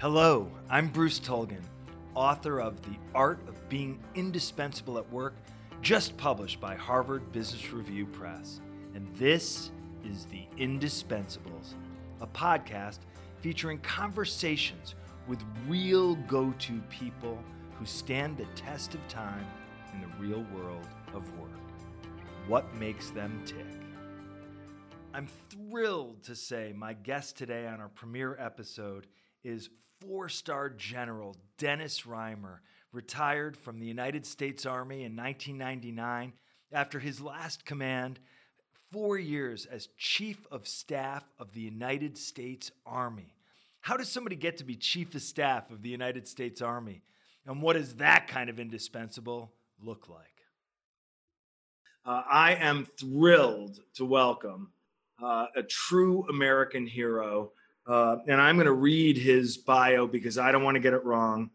Hello, I'm Bruce Tulgan, author of The Art of Being Indispensable at Work, just published by Harvard Business Review Press. And this is The Indispensables, a podcast featuring conversations with real go to people who stand the test of time in the real world of work. What makes them tick? I'm thrilled to say my guest today on our premiere episode is four star General Dennis Reimer, retired from the United States Army in 1999 after his last command, four years as Chief of Staff of the United States Army. How does somebody get to be Chief of Staff of the United States Army? And what does that kind of indispensable look like? Uh, I am thrilled to welcome uh, a true American hero. Uh, and I'm going to read his bio because I don't want to get it wrong.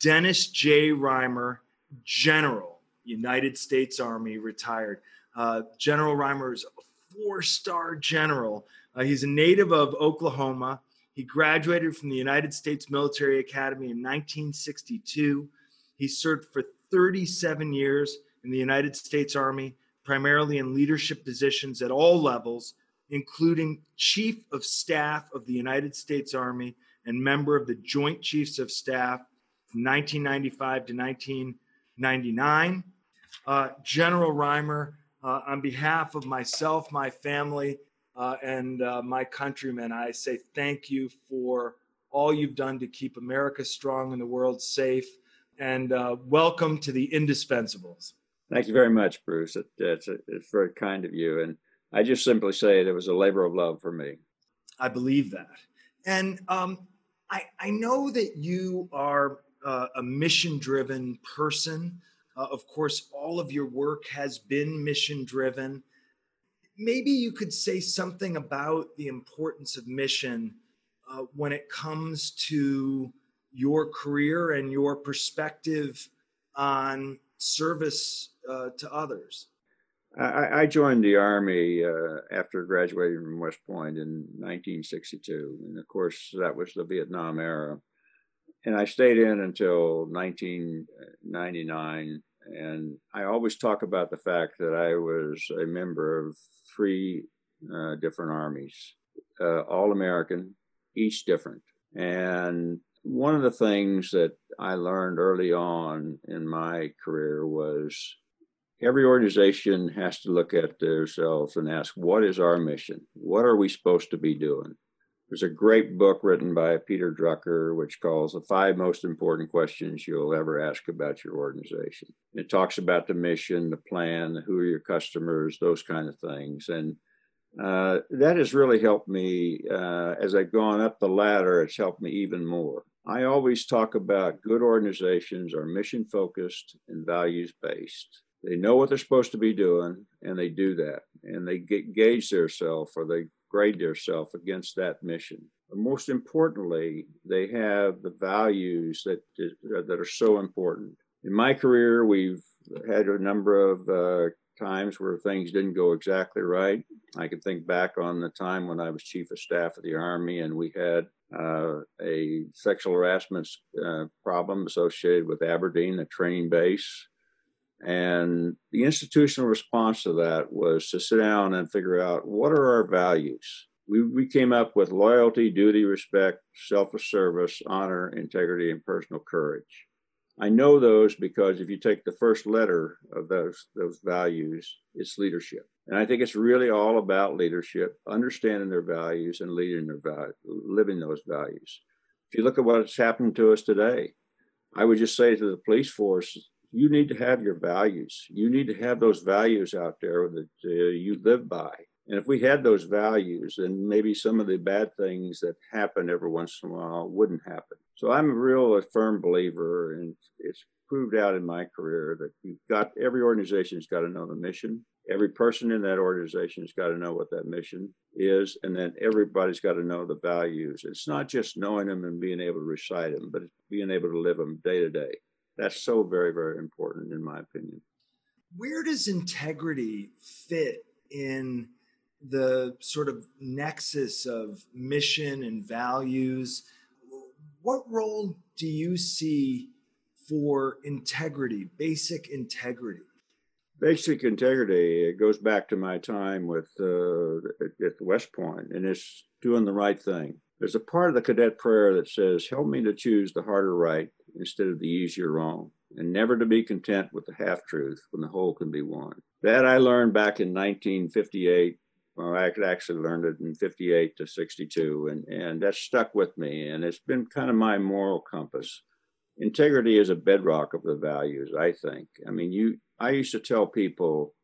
Dennis J. Reimer, General, United States Army, retired. Uh, general Reimer is a four star general. Uh, he's a native of Oklahoma. He graduated from the United States Military Academy in 1962. He served for 37 years in the United States Army, primarily in leadership positions at all levels, including Chief of Staff of the United States Army and member of the Joint Chiefs of Staff from 1995 to 1999. Uh, General Reimer, uh, on behalf of myself, my family, uh, and uh, my countrymen, I say thank you for all you've done to keep America strong and the world safe. And uh, welcome to the Indispensables. Thank you very much, Bruce. It, it's, it's very kind of you. And I just simply say it was a labor of love for me. I believe that. And um, I, I know that you are uh, a mission driven person. Uh, of course, all of your work has been mission driven maybe you could say something about the importance of mission uh, when it comes to your career and your perspective on service uh, to others. I, I, joined the Army uh, after graduating from West Point in 1962. And of course, that was the Vietnam era. And I stayed in until 1999 and I always talk about the fact that I was a member of three uh, different armies, uh, all American, each different. And one of the things that I learned early on in my career was every organization has to look at themselves and ask, what is our mission? What are we supposed to be doing? There's a great book written by Peter Drucker, which calls the five most important questions you'll ever ask about your organization. It talks about the mission, the plan, who are your customers, those kind of things. And uh, that has really helped me uh, as I've gone up the ladder. It's helped me even more. I always talk about good organizations are mission focused and values based. They know what they're supposed to be doing, and they do that, and they get, gauge themselves or they grade yourself against that mission. But most importantly, they have the values that that are so important. In my career, we've had a number of uh, times where things didn't go exactly right. I can think back on the time when I was chief of staff of the Army and we had uh, a sexual harassment uh, problem associated with Aberdeen, a training base. And the institutional response to that was to sit down and figure out what are our values. We, we came up with loyalty, duty, respect, selfless service, honor, integrity, and personal courage. I know those because if you take the first letter of those those values, it's leadership. And I think it's really all about leadership, understanding their values and leading their value, living those values. If you look at what's happened to us today, I would just say to the police force, you need to have your values. You need to have those values out there that uh, you live by. And if we had those values, then maybe some of the bad things that happen every once in a while wouldn't happen. So I'm a real a firm believer, and it's proved out in my career that you've got every organization's got to know the mission. Every person in that organization's got to know what that mission is, and then everybody's got to know the values. It's not just knowing them and being able to recite them, but being able to live them day to day. That's so very, very important, in my opinion. Where does integrity fit in the sort of nexus of mission and values? what role do you see for integrity, basic integrity? Basic integrity, it goes back to my time with uh, at West Point, and it's doing the right thing. There's a part of the cadet prayer that says, Help me to choose the harder right instead of the easier wrong, and never to be content with the half truth when the whole can be won. That I learned back in 1958. Well, I actually learned it in 58 to 62, and, and that stuck with me, and it's been kind of my moral compass integrity is a bedrock of the values i think i mean you i used to tell people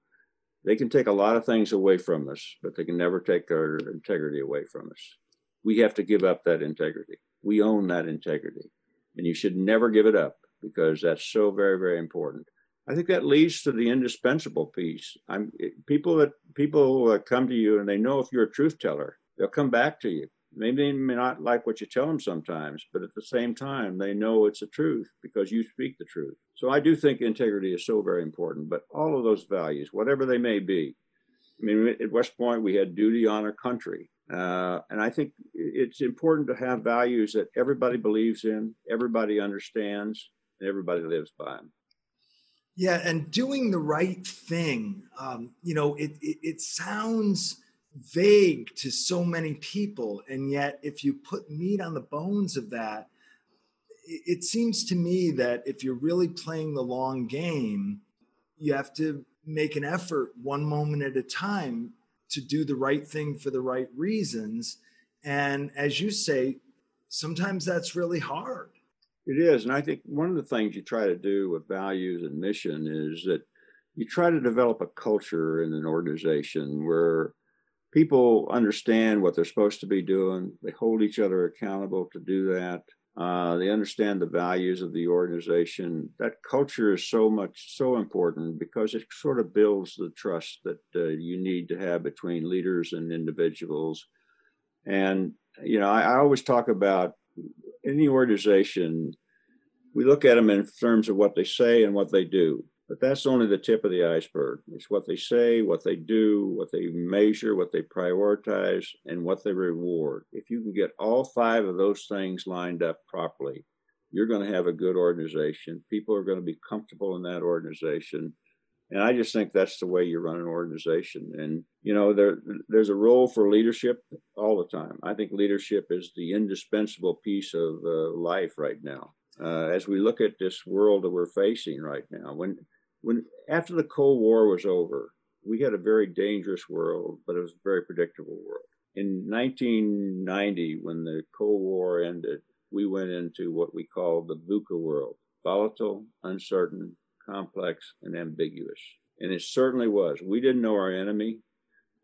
they can take a lot of things away from us but they can never take our integrity away from us we have to give up that integrity we own that integrity and you should never give it up because that's so very very important i think that leads to the indispensable piece i'm people that people come to you and they know if you're a truth teller they'll come back to you Maybe they may not like what you tell them sometimes, but at the same time, they know it's the truth because you speak the truth. So I do think integrity is so very important, but all of those values, whatever they may be. I mean, at West Point, we had duty, honor, country. Uh, and I think it's important to have values that everybody believes in, everybody understands, and everybody lives by them. Yeah, and doing the right thing, um, you know, it, it, it sounds vague to so many people. And yet, if you put meat on the bones of that, it seems to me that if you're really playing the long game, you have to make an effort one moment at a time to do the right thing for the right reasons. And as you say, sometimes that's really hard. It is. And I think one of the things you try to do with values and mission is that you try to develop a culture in an organization where people understand what they're supposed to be doing. They hold each other accountable to do that. Uh, they understand the values of the organization. That culture is so much so important because it sort of builds the trust that uh, you need to have between leaders and individuals. And you know, I, I always talk about any organization. We look at them in terms of what they say and what they do. But that's only the tip of the iceberg. It's what they say, what they do, what they measure, what they prioritize, and what they reward. If you can get all five of those things lined up properly, you're going to have a good organization. People are going to be comfortable in that organization. And I just think that's the way you run an organization. And, you know, there, there's a role for leadership all the time. I think leadership is the indispensable piece of uh, life right now. Uh, as we look at this world that we're facing right now, when when after the Cold War was over, we had a very dangerous world, but it was a very predictable world. In 1990, when the Cold War ended, we went into what we call the VUCA world volatile, uncertain, complex, and ambiguous. And it certainly was. We didn't know our enemy.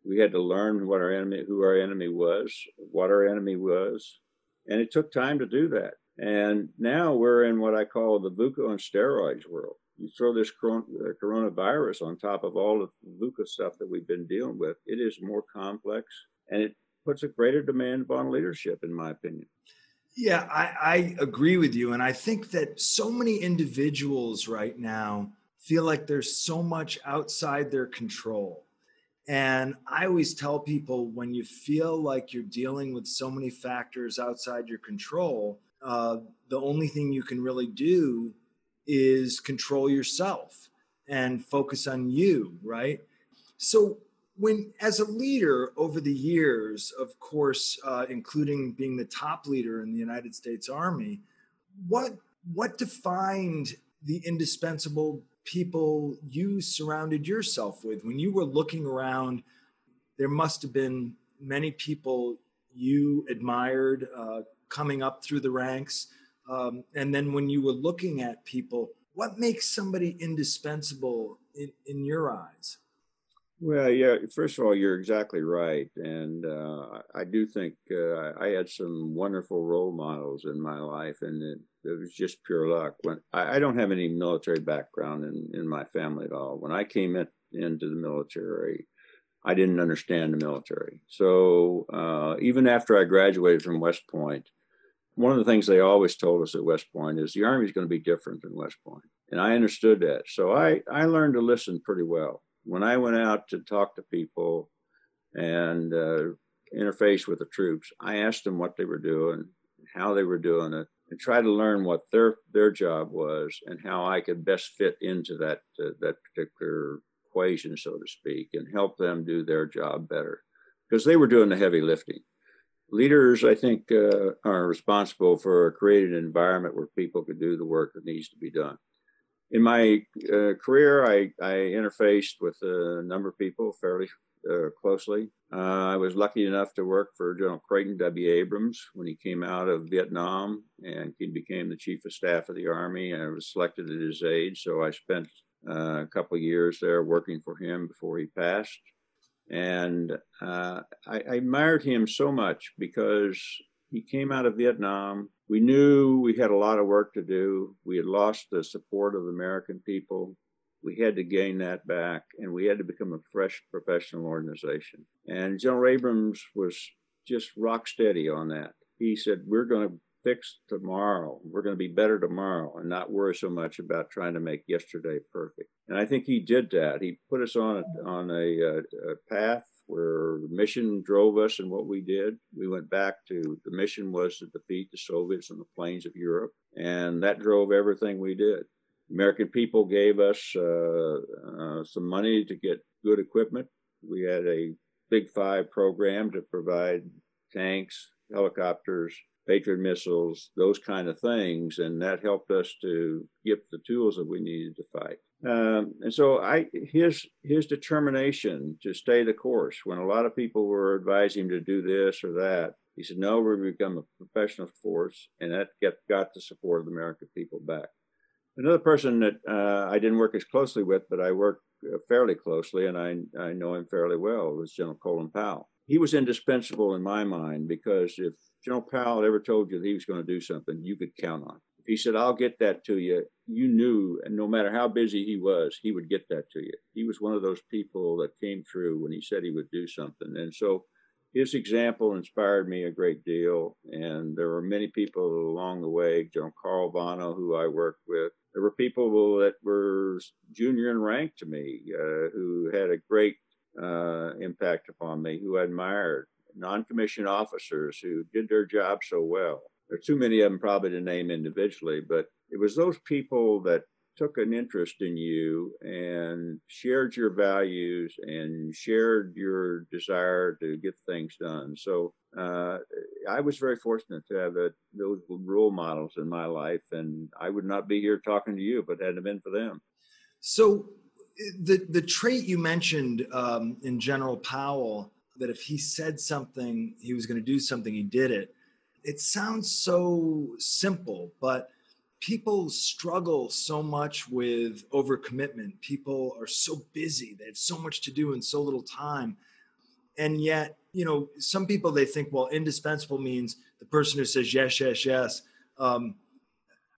We had to learn what our enemy, who our enemy was, what our enemy was. And it took time to do that. And now we're in what I call the VUCA on steroids world you throw this coronavirus on top of all the VUCA stuff that we've been dealing with, it is more complex and it puts a greater demand upon leadership, in my opinion. Yeah, I, I agree with you. And I think that so many individuals right now feel like there's so much outside their control. And I always tell people when you feel like you're dealing with so many factors outside your control, uh, the only thing you can really do is control yourself and focus on you, right? So, when as a leader over the years, of course, uh, including being the top leader in the United States Army, what what defined the indispensable people you surrounded yourself with when you were looking around? There must have been many people you admired uh, coming up through the ranks um, and then when you were looking at people, what makes somebody indispensable in, in your eyes? Well, yeah, first of all, you're exactly right. And uh, I do think uh, I had some wonderful role models in my life, and it, it was just pure luck. When I, I, don't have any military background in, in my family at all. When I came in, into the military, I didn't understand the military. So uh, even after I graduated from West Point, one of the things they always told us at West Point is the Army is going to be different than West Point. And I understood that. So I, I learned to listen pretty well. When I went out to talk to people and uh, interface with the troops, I asked them what they were doing, how they were doing it, and try to learn what their their job was and how I could best fit into that uh, that particular equation, so to speak, and help them do their job better because they were doing the heavy lifting. Leaders, I think, uh, are responsible for creating an environment where people can do the work that needs to be done. In my uh, career, I, I interfaced with a number of people fairly uh, closely. Uh, I was lucky enough to work for General Creighton W. Abrams when he came out of Vietnam and he became the chief of staff of the Army. I was selected at his age, so I spent uh, a couple years there working for him before he passed. And uh, I, I admired him so much because he came out of Vietnam. We knew we had a lot of work to do. We had lost the support of the American people. We had to gain that back, and we had to become a fresh professional organization. And General Abrams was just rock steady on that. He said, We're going to fix tomorrow. We're going to be better tomorrow and not worry so much about trying to make yesterday perfect. And I think he did that. He put us on a, on a, a, a path where the mission drove us and what we did. We went back to the mission was to defeat the Soviets on the plains of Europe, and that drove everything we did. American people gave us uh, uh, some money to get good equipment. We had a Big Five program to provide tanks, helicopters, Patriot missiles, those kind of things, and that helped us to get the tools that we needed to fight. Um, and so, I his his determination to stay the course when a lot of people were advising him to do this or that, he said, "No, we're going to become a professional force," and that get, got the support of the American people back. Another person that uh, I didn't work as closely with, but I worked uh, fairly closely, and I I know him fairly well, was General Colin Powell. He was indispensable in my mind because if General Powell ever told you that he was going to do something, you could count on. If he said, "I'll get that to you," you knew, and no matter how busy he was, he would get that to you. He was one of those people that came through when he said he would do something, and so his example inspired me a great deal. And there were many people along the way. General Carl Vuono, who I worked with. There were people that were junior in rank to me, uh, who had a great uh, impact upon me, who I admired non-commissioned officers who did their job so well. There are too many of them probably to name individually, but it was those people that took an interest in you and shared your values and shared your desire to get things done. So uh, I was very fortunate to have a, those role models in my life, and I would not be here talking to you if it hadn't been for them. So the the trait you mentioned um, in General Powell that if he said something, he was going to do something, he did it. It sounds so simple, but people struggle so much with overcommitment. People are so busy, they have so much to do in so little time. And yet, you know, some people they think, well, indispensable means the person who says yes, yes, yes. Um,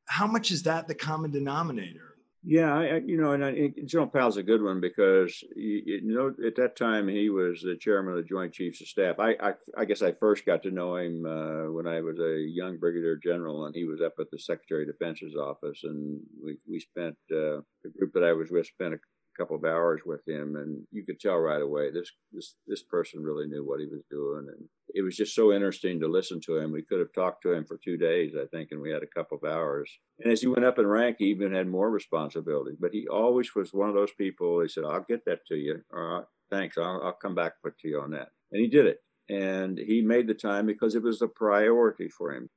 how much is that the common denominator? Yeah, I, you know, and I, General Powell's a good one because you, you, know at that time he was the chairman of the Joint Chiefs of Staff. I I, I guess I first got to know him uh, when I was a young brigadier general, and he was up at the Secretary of Defense's office, and we we spent uh, the group that I was with spent a couple of hours with him, and you could tell right away this this this person really knew what he was doing, and it was just so interesting to listen to him. We could have talked to him for two days, I think, and we had a couple of hours. And as he went up in rank, he even had more responsibility. But he always was one of those people. He said, "I'll get that to you. All right, thanks. I'll, I'll come back put to you on that." And he did it, and he made the time because it was a priority for him.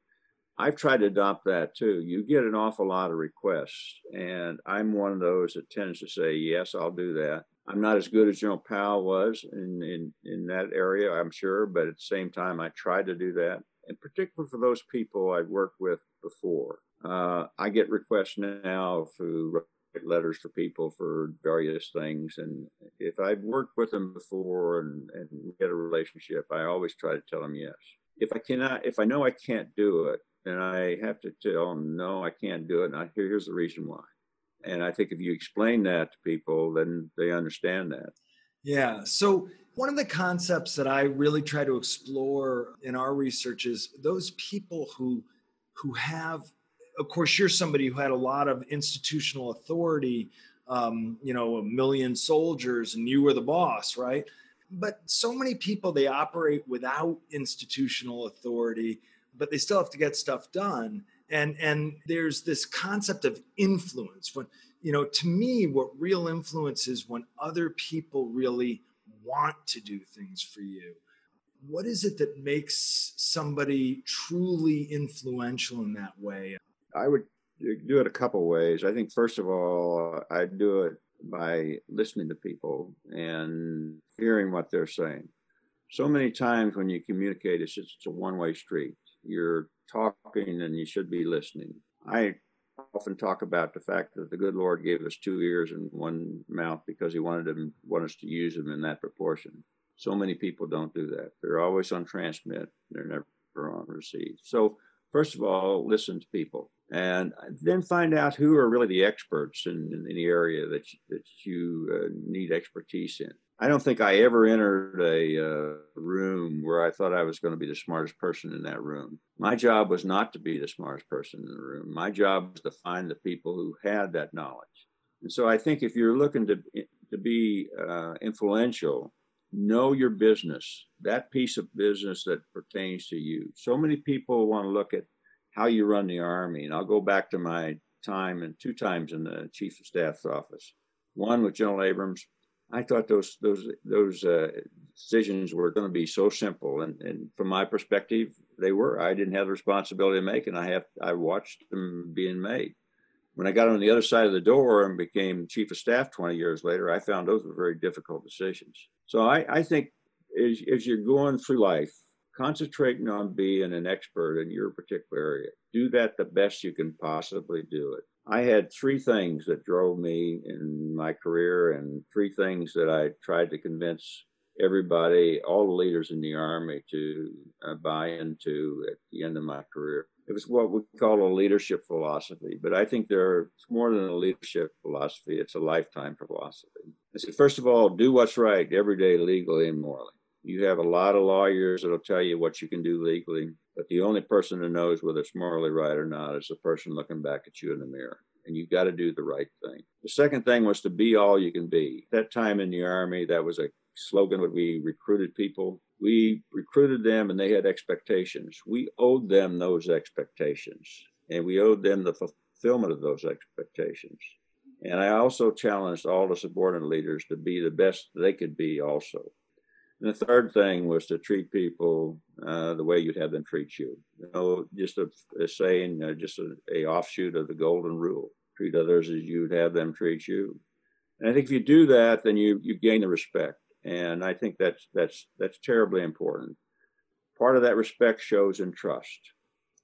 I've tried to adopt that too. You get an awful lot of requests, and I'm one of those that tends to say, "Yes, I'll do that." I'm not as good as General Powell was in, in, in that area, I'm sure, but at the same time, I tried to do that. And particularly for those people I've worked with before. Uh, I get requests now to write letters for people for various things. And if I've worked with them before and, and get a relationship, I always try to tell them yes. If I cannot, if I know I can't do it, then I have to tell them, no, I can't do it. And I, here's the reason why. And I think if you explain that to people, then they understand that. Yeah. So, one of the concepts that I really try to explore in our research is those people who who have of course you're somebody who had a lot of institutional authority um, you know a million soldiers and you were the boss right but so many people they operate without institutional authority but they still have to get stuff done. And and there's this concept of influence when you know to me what real influence is when other people really want to do things for you. What is it that makes somebody truly influential in that way? I would do it a couple ways. I think first of all i do it by listening to people and hearing what they're saying. So many times when you communicate it's just a one-way street you're talking and you should be listening. I often talk about the fact that the good Lord gave us two ears and one mouth because He wanted them, want us to use them in that proportion. So many people don't do that. They're always on transmit. They're never on receive. So first of all, listen to people, and then find out who are really the experts in, in the area that you, that you uh, need expertise in. I don't think I ever entered a uh, room where I thought I was going to be the smartest person in that room. My job was not to be the smartest person in the room. My job was to find the people who had that knowledge. And so I think if you're looking to to be uh, influential, know your business, that piece of business that pertains to you. So many people want to look at how you run the army, and I'll go back to my time and two times in the chief of staff's office. One with General Abrams, I thought those those those uh, decisions were going to be so simple, and, and from my perspective, they were. I didn't have the responsibility to make, and I have I watched them being made. When I got on the other side of the door and became chief of staff 20 years later, I found those were very difficult decisions. So I, I think as, as you're going through life, concentrating on being an expert in your particular area, do that the best you can possibly do it. I had three things that drove me in my career, and three things that I tried to convince everybody, all the leaders in the Army, to uh, buy into at the end of my career. It was what we call a leadership philosophy, but I think there's more than a leadership philosophy, it's a lifetime philosophy. I said, first of all, do what's right every day, legally and morally. You have a lot of lawyers that'll tell you what you can do legally. But the only person who knows whether it's morally right or not is the person looking back at you in the mirror. And you've got to do the right thing. The second thing was to be all you can be. That time in the Army, that was a slogan when we recruited people. We recruited them and they had expectations. We owed them those expectations and we owed them the fulfillment of those expectations. And I also challenged all the subordinate leaders to be the best they could be also. And the third thing was to treat people uh, the way you'd have them treat you. You know, just a, a saying, uh, just a, a, offshoot of the golden rule: treat others as you'd have them treat you. And I think if you do that, then you you gain the respect. And I think that's that's that's terribly important. Part of that respect shows in trust.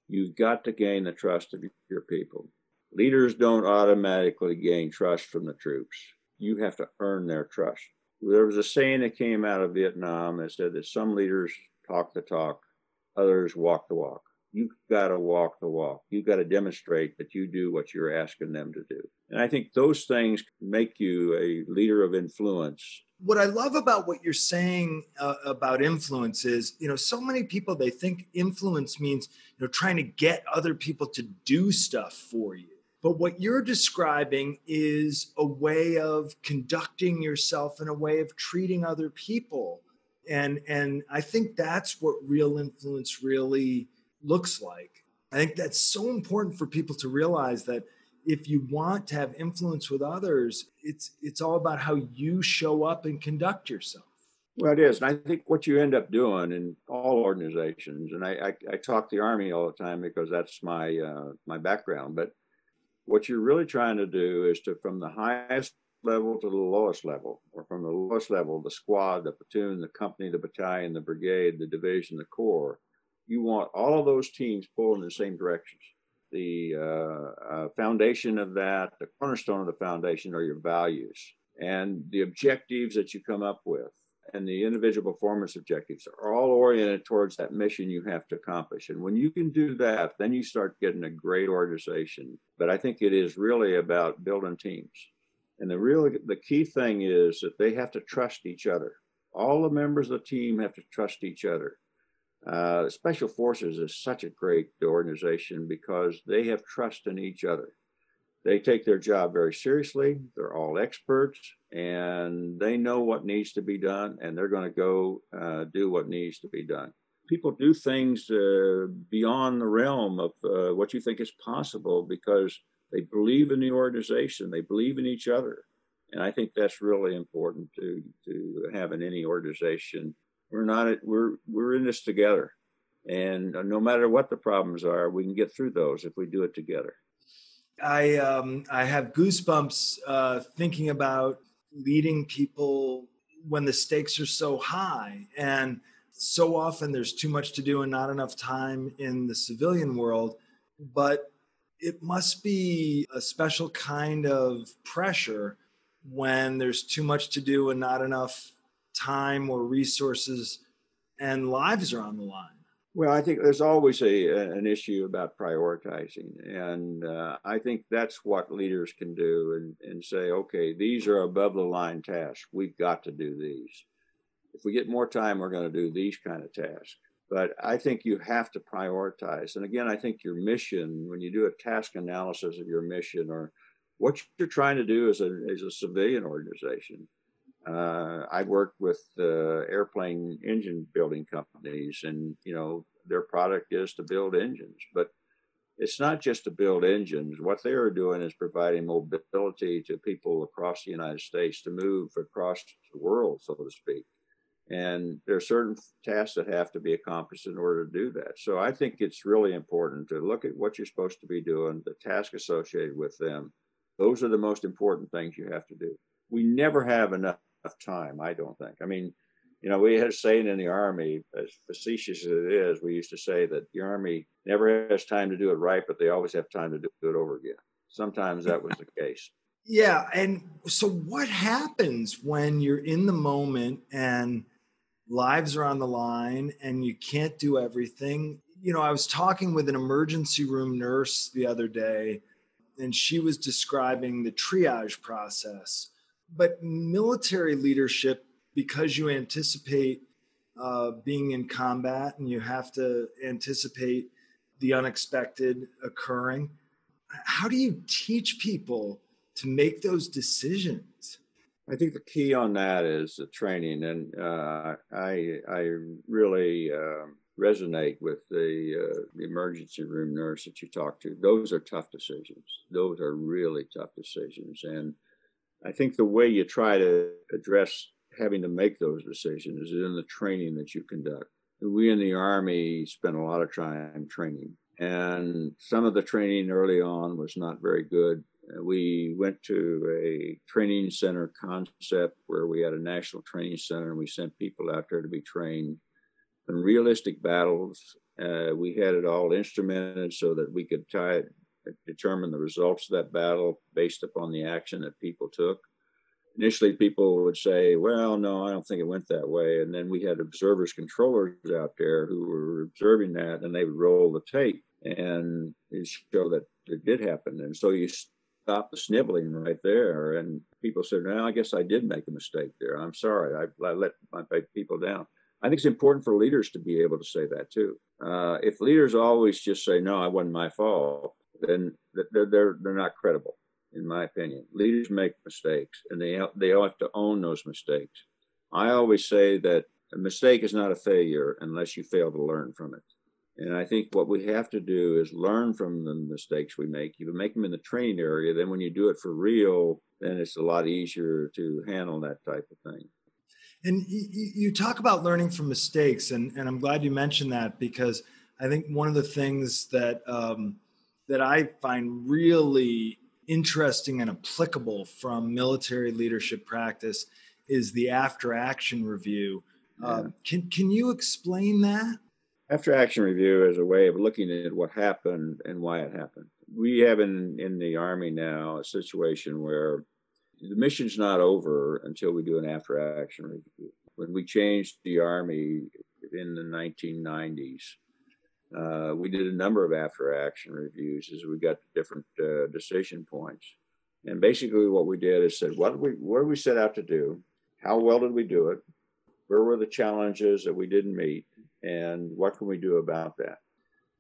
You've got to gain the trust of your people. Leaders don't automatically gain trust from the troops. You have to earn their trust there was a saying that came out of Vietnam that said that some leaders talk the talk, others walk the walk. You've got to walk the walk. You've got to demonstrate that you do what you're asking them to do. And I think those things make you a leader of influence. What I love about what you're saying uh, about influence is, you know, so many people they think influence means, you know, trying to get other people to do stuff for you but what you're describing is a way of conducting yourself and a way of treating other people. And, and I think that's what real influence really looks like. I think that's so important for people to realize that if you want to have influence with others, it's it's all about how you show up and conduct yourself. Well, it is, and I think what you end up doing in all organizations, and I, I, I talk the Army all the time because that's my uh, my background. But what you're really trying to do is to, from the highest level to the lowest level, or from the lowest level, the squad, the platoon, the company, the battalion, the brigade, the division, the corps, you want all of those teams pulling in the same directions. The uh, uh, foundation of that, the cornerstone of the foundation are your values and the objectives that you come up with and the individual performance objectives are all oriented towards that mission you have to accomplish. And when you can do that, then you start getting a great organization. But I think it is really about building teams. And the real the key thing is that they have to trust each other. All the members of the team have to trust each other. Uh, Special Forces is such a great organization because they have trust in each other they take their job very seriously. They're all experts and they know what needs to be done and they're going to go uh, do what needs to be done. people do things uh, beyond the realm of uh, what you think is possible because they believe in the organization, they believe in each other. And I think that's really important to, to have in any organization. We're not, we're, we're in this together. And no matter what the problems are, we can get through those if we do it together. I, um, I have goosebumps uh, thinking about leading people when the stakes are so high. And so often there's too much to do and not enough time in the civilian world. But it must be a special kind of pressure when there's too much to do and not enough time or resources and lives are on the line. Well, I think there's always a, an issue about prioritizing. And uh, I think that's what leaders can do and, and say, okay, these are above the line tasks. We've got to do these. If we get more time, we're going to do these kind of tasks. But I think you have to prioritize. And again, I think your mission, when you do a task analysis of your mission or what you're trying to do as a, as a civilian organization, uh, I worked with uh, airplane engine building companies, and you know their product is to build engines, but it's not just to build engines. What they are doing is providing mobility to people across the United States to move across the world, so to speak. And there are certain tasks that have to be accomplished in order to do that. So I think it's really important to look at what you're supposed to be doing, the task associated with them. Those are the most important things you have to do. We never have enough time, I don't think. I mean, you know, we had a saying in the Army, as facetious as it is, we used to say that the Army never has time to do it right, but they always have time to do it over again. Sometimes that was the case. Yeah. And so, what happens when you're in the moment and lives are on the line and you can't do everything? You know, I was talking with an emergency room nurse the other day, and she was describing the triage process but military leadership, because you anticipate uh, being in combat and you have to anticipate the unexpected occurring, how do you teach people to make those decisions? I think the key on that is the training, and uh, I I really uh, resonate with the, uh, the emergency room nurse that you talk to. Those are tough decisions. Those are really tough decisions, and I think the way you try to address having to make those decisions is in the training that you conduct. We in the Army spent a lot of time training, and some of the training early on was not very good. We went to a training center concept where we had a national training center and we sent people out there to be trained. In realistic battles, uh, we had it all instrumented so that we could tie it determine the results of that battle based upon the action that people took. Initially, people would say, Well, no, I don't think it went that way. And then we had observers, controllers out there who were observing that, and they would roll the tape and show that it did happen. And so you stop the sniveling right there. And people said, Well, I guess I did make a mistake there. I'm sorry. I, I let my people down. I think it's important for leaders to be able to say that too. Uh, if leaders always just say, "No, it wasn't my fault," then they're, they're, they're not credible, in my opinion. Leaders make mistakes and they, they have to own those mistakes. I always say that a mistake is not a failure unless you fail to learn from it. And I think what we have to do is learn from the mistakes we make. You make them in the training area, then when you do it for real, then it's a lot easier to handle that type of thing. And you, talk about learning from mistakes, and, and I'm glad you mentioned that because I think one of the things that um, that I find really interesting and applicable from military leadership practice is the after action review. Yeah. Um, can can you explain that? After action review is a way of looking at what happened and why it happened. We have in, in the Army now a situation where the mission's not over until we do an after action review. When we changed the Army in the 1990s, uh, we did a number of after action reviews as we got to different uh, decision points. And basically, what we did is said, what did we, what did we set out to do? How well did we do it? Where were the challenges that we didn't meet? And what can we do about that?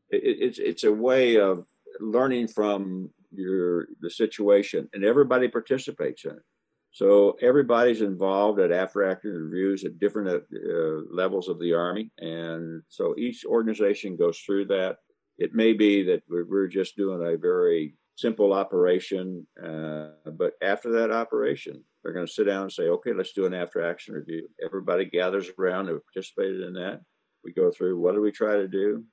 It, it's, it's a way of learning from your the situation, and everybody participates in it. So everybody's involved at after action reviews at different uh, levels of the Army. And so each organization goes through that. It may be that we're just doing a very simple operation, uh, but after that operation, they're going to sit down and say, okay, let's do an after action review. Everybody gathers around who participated in that. We go through what did we try to do?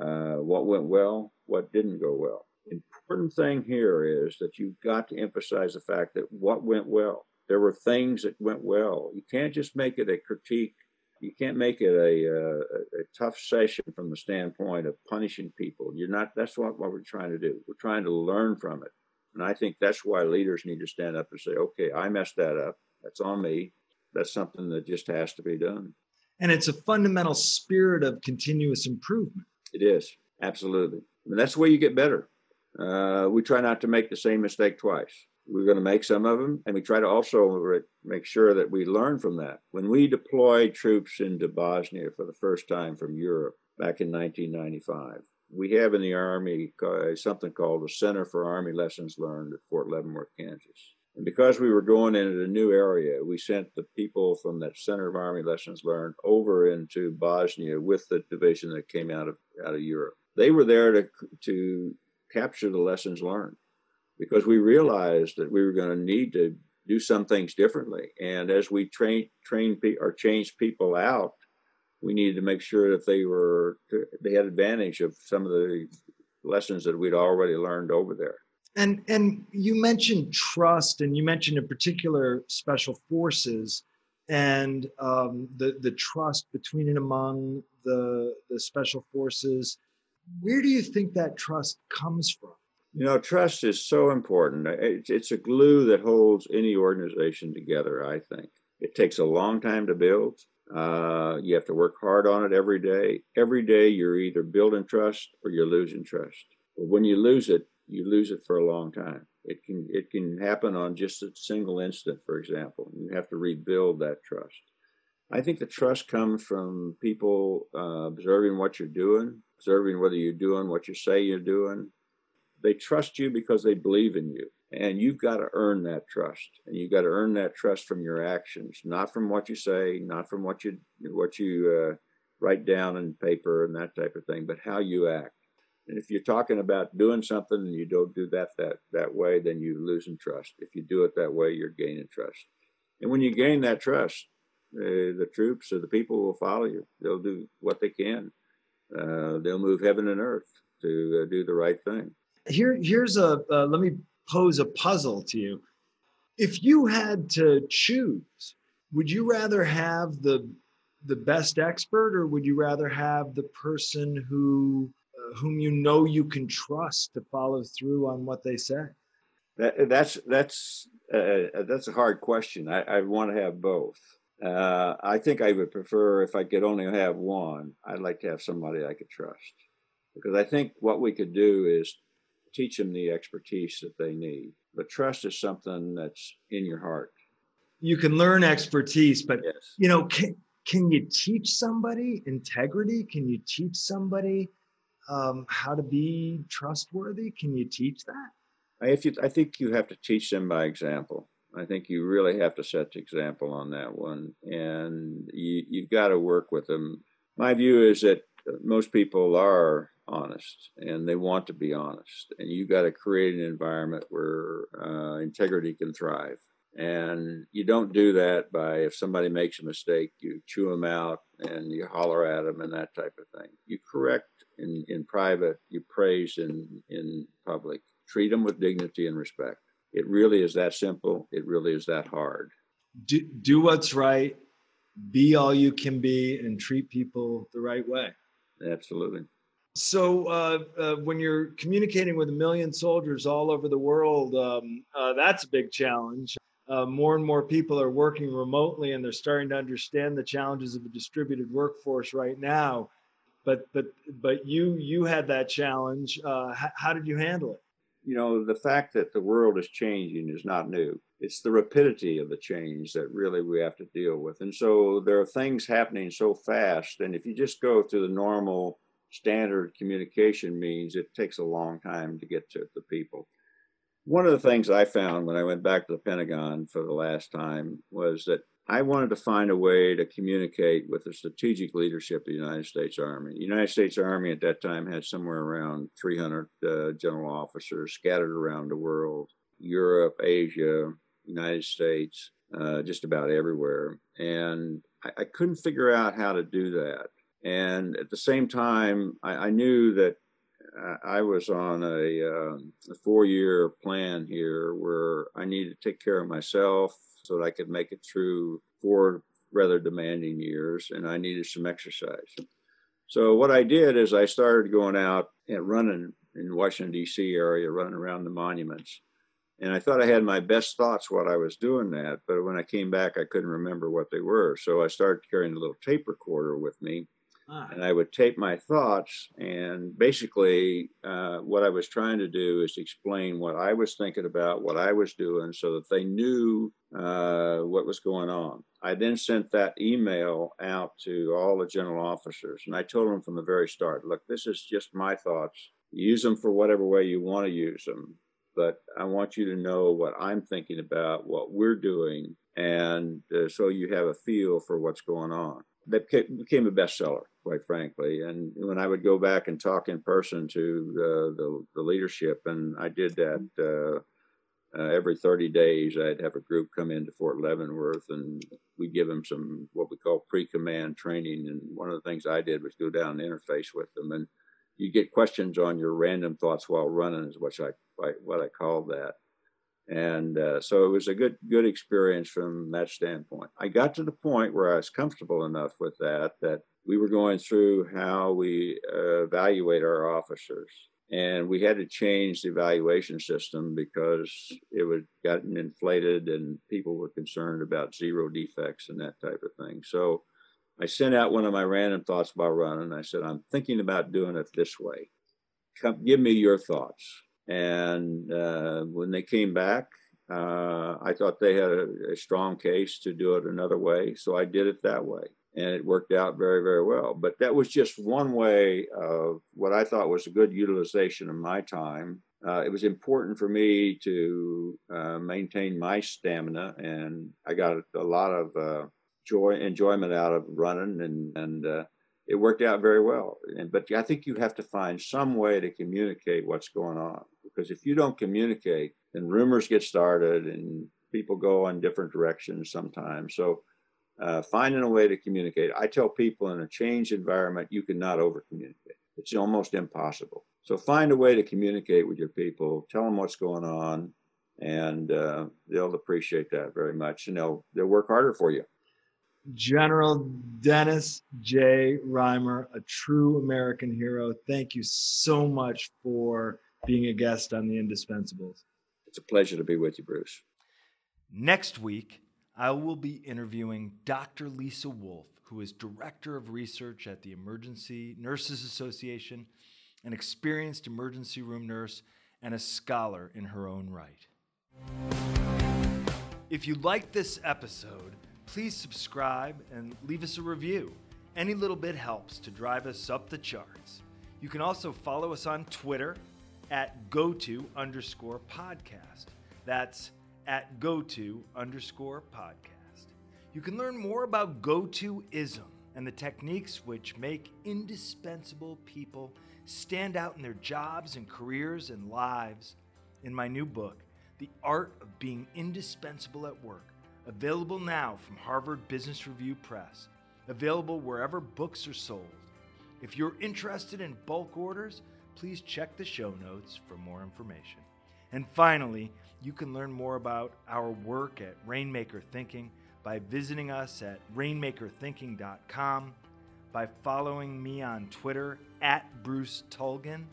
Uh, what went well? What didn't go well? Important thing here is that you've got to emphasize the fact that what went well. There were things that went well. You can't just make it a critique. You can't make it a, uh, a, a tough session from the standpoint of punishing people. You're not. That's what, what we're trying to do. We're trying to learn from it, and I think that's why leaders need to stand up and say, "Okay, I messed that up. That's on me. That's something that just has to be done." And it's a fundamental spirit of continuous improvement. It is absolutely. I mean, that's the way you get better uh, we try not to make the same mistake twice. We're going to make some of them, and we try to also make sure that we learn from that. When we deployed troops into Bosnia for the first time from Europe back in 1995, we have in the Army something called the Center for Army Lessons Learned at Fort Leavenworth, Kansas. And because we were going into a new area, we sent the people from that Center of Army Lessons Learned over into Bosnia with the division that came out of out of Europe. They were there to to capture the lessons learned because we realized that we were going to need to do some things differently. And as we train train or change people out, we needed to make sure that they were they had advantage of some of the lessons that we'd already learned over there. And and you mentioned trust, and you mentioned in particular special forces and um, the the trust between and among the the special forces where do you think that trust comes from? You know, trust is so important. It's a glue that holds any organization together, I think. It takes a long time to build. Uh, you have to work hard on it every day. Every day, you're either building trust or you're losing trust. But when you lose it, you lose it for a long time. It can it can happen on just a single instant, for example. You have to rebuild that trust. I think the trust comes from people uh, observing what you're doing, observing whether you're doing what you say you're doing. They trust you because they believe in you. And you've got to earn that trust. And you've got to earn that trust from your actions, not from what you say, not from what you what you uh, write down in paper and that type of thing, but how you act. And if you're talking about doing something and you don't do that that that way, then you're losing trust. If you do it that way, you're gaining trust. And when you gain that trust, uh, the troops or the people will follow you. They'll do what they can uh, they'll move heaven and earth to uh, do the right thing. Here, here's a uh, let me pose a puzzle to you. If you had to choose, would you rather have the the best expert, or would you rather have the person who uh, whom you know you can trust to follow through on what they say? That, that's that's uh, that's a hard question. I, I want to have both. Uh, I think I would prefer if I could only have one. I'd like to have somebody I could trust because I think what we could do is teach them the expertise that they need. But trust is something that's in your heart. You can learn expertise, but yes. you know, can, can you teach somebody integrity? Can you teach somebody um, how to be trustworthy? Can you teach that? If you, I think you have to teach them by example. I think you really have to set the example on that one, and you, you've got to work with them. My view is that most people are honest and they want to be honest, and you've got to create an environment where uh, integrity can thrive. And you don't do that by if somebody makes a mistake, you chew them out and you holler at them and that type of thing. You correct in, in private, you praise in, in public. Treat them with dignity and respect. It really is that simple. It really is that hard. Do, do what's right, be all you can be, and treat people the right way. Absolutely. So, uh, uh, when you're communicating with a million soldiers all over the world, um, uh, that's a big challenge. Uh, more and more people are working remotely, and they're starting to understand the challenges of a distributed workforce right now. But, but, but you, you had that challenge. Uh, how, how did you handle it? You know, the fact that the world is changing is not new. It's the rapidity of the change that really we have to deal with. And so there are things happening so fast. And if you just go through the normal standard communication means, it takes a long time to get to the people. One of the things I found when I went back to the Pentagon for the last time was that I wanted to find a way to communicate with the strategic leadership of the United States Army. The United States Army at that time had somewhere around 300 uh, general officers scattered around the world Europe, Asia, United States, uh, just about everywhere. And I, I, couldn't figure out how to do that. And at the same time, I, I knew that I was on a, uh, a four year plan here where I needed to take care of myself so that I could make it through four rather demanding years, and I needed some exercise. So what I did is I started going out and running in the Washington D.C. area, running around the monuments, and I thought I had my best thoughts while I was doing that. But when I came back, I couldn't remember what they were. So I started carrying a little tape recorder with me, Ah. And I would tape my thoughts. And basically, uh, what I was trying to do is explain what I was thinking about, what I was doing, so that they knew uh, what was going on. I then sent that email out to all the general officers. And I told them from the very start look, this is just my thoughts. Use them for whatever way you want to use them. But I want you to know what I'm thinking about, what we're doing, and uh, so you have a feel for what's going on that became a bestseller, quite frankly. And when I would go back and talk in person to uh, the, the leadership, and I did that uh, uh, every 30 days, I'd have a group come into Fort Leavenworth and we give them some what we call pre-command training. And one of the things I did was go down and interface with them. And you get questions on your random thoughts while running, is what I, what I call that and uh, so it was a good good experience from that standpoint. I got to the point where I was comfortable enough with that that we were going through how we uh, evaluate our officers, and we had to change the evaluation system because it was gotten inflated, and people were concerned about zero defects and that type of thing. So. I sent out one of my random thoughts about running. I said, I'm thinking about doing it this way. Come, give me your thoughts and uh, when they came back, uh, I thought they had a, a, strong case to do it another way. So I did it that way. And it worked out very, very well. But that was just one way of what I thought was a good utilization of my time. Uh, it was important for me to uh, maintain my stamina, and I got a lot of uh, joy, enjoyment out of running and, and uh, it worked out very well. And, but I think you have to find some way to communicate what's going on because if you don't communicate, then rumors get started and people go in different directions sometimes. So uh, finding a way to communicate. I tell people in a changed environment, you cannot over communicate. It's almost impossible. So find a way to communicate with your people, tell them what's going on, and uh, they'll appreciate that very much, and they'll they'll work harder for you. General Dennis J. Reimer, a true American hero. Thank you so much for being a guest on the Indispensables. It's a pleasure to be with you, Bruce. Next week, I will be interviewing Dr. Lisa Wolf, who is Director of Research at the Emergency Nurses Association, an experienced emergency room nurse, and a scholar in her own right. If you liked this episode, please subscribe and leave us a review. Any little bit helps to drive us up the charts. You can also follow us on Twitter at goto underscore podcast. That's at goto underscore podcast. You can learn more about go-to-ism and the techniques which make indispensable people stand out in their jobs and careers and lives in my new book, The Art of Being Indispensable at Work, available now from Harvard Business Review Press, available wherever books are sold. If you're interested in bulk orders, please check the show notes for more information. And finally, you can learn more about our work at Rainmaker Thinking by visiting us at rainmakerthinking.com, by following me on Twitter at Bruce Tulgan,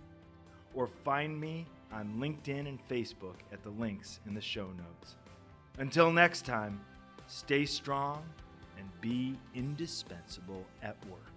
or find me on LinkedIn and Facebook at the links in the show notes. Until next time, stay strong and be indispensable at work.